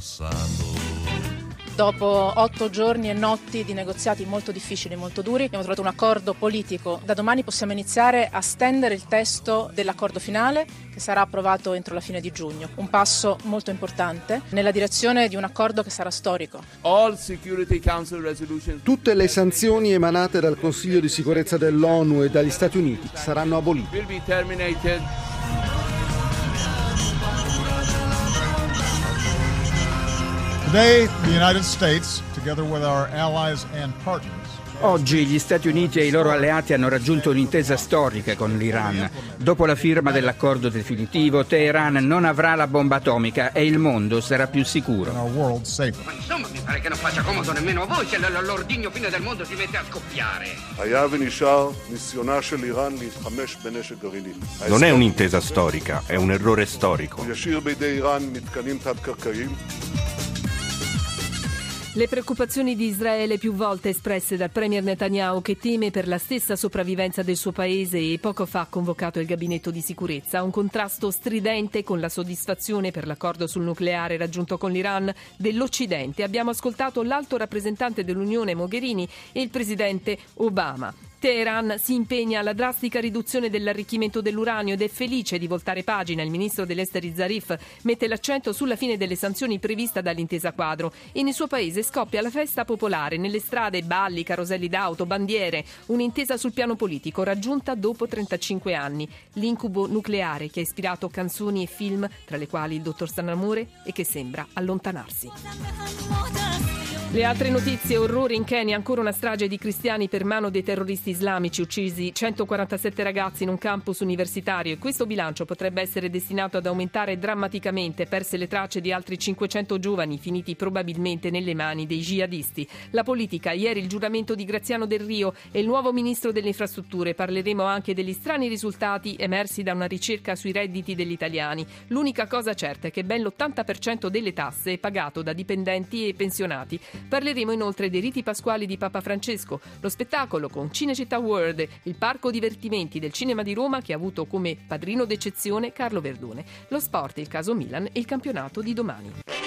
passato. Dopo otto giorni e notti di negoziati molto difficili e molto duri, abbiamo trovato un accordo politico. Da domani possiamo iniziare a stendere il testo dell'accordo finale che sarà approvato entro la fine di giugno. Un passo molto importante nella direzione di un accordo che sarà storico. Tutte le sanzioni emanate dal Consiglio di sicurezza dell'ONU e dagli Stati Uniti saranno abolite. Today, the United States, together with our allies and partners, Oggi gli Stati Uniti e i loro alleati hanno raggiunto un'intesa storica con l'Iran. Dopo la firma dell'accordo definitivo, Teheran non avrà la bomba atomica e il mondo sarà più sicuro. Ma insomma, mi pare che non faccia comodo nemmeno a voi se l'ordigno fine del mondo si mette a scoppiare. Non è un'intesa storica, è un errore storico. Le preoccupazioni di Israele più volte espresse dal premier Netanyahu che teme per la stessa sopravvivenza del suo paese e poco fa ha convocato il gabinetto di sicurezza, un contrasto stridente con la soddisfazione per l'accordo sul nucleare raggiunto con l'Iran dell'Occidente. Abbiamo ascoltato l'alto rappresentante dell'Unione Mogherini e il presidente Obama. Teheran si impegna alla drastica riduzione dell'arricchimento dell'uranio ed è felice di voltare pagina. Il ministro dell'esteri Zarif mette l'accento sulla fine delle sanzioni prevista dall'intesa quadro e nel suo paese scoppia la festa popolare. Nelle strade balli, caroselli d'auto, bandiere. Un'intesa sul piano politico raggiunta dopo 35 anni. L'incubo nucleare che ha ispirato canzoni e film, tra le quali il dottor Stanamore, e che sembra allontanarsi. Le altre notizie, orrore in Kenya, ancora una strage di cristiani per mano dei terroristi islamici, uccisi 147 ragazzi in un campus universitario e questo bilancio potrebbe essere destinato ad aumentare drammaticamente, perse le tracce di altri 500 giovani finiti probabilmente nelle mani dei jihadisti. La politica, ieri il giuramento di Graziano Del Rio e il nuovo ministro delle infrastrutture, parleremo anche degli strani risultati emersi da una ricerca sui redditi degli italiani. L'unica cosa certa è che ben l'80% delle tasse è pagato da dipendenti e pensionati. Parleremo inoltre dei riti pasquali di Papa Francesco, lo spettacolo con Cinecittà World, il parco divertimenti del cinema di Roma che ha avuto come padrino d'eccezione Carlo Verdone, lo sport, il caso Milan e il campionato di domani.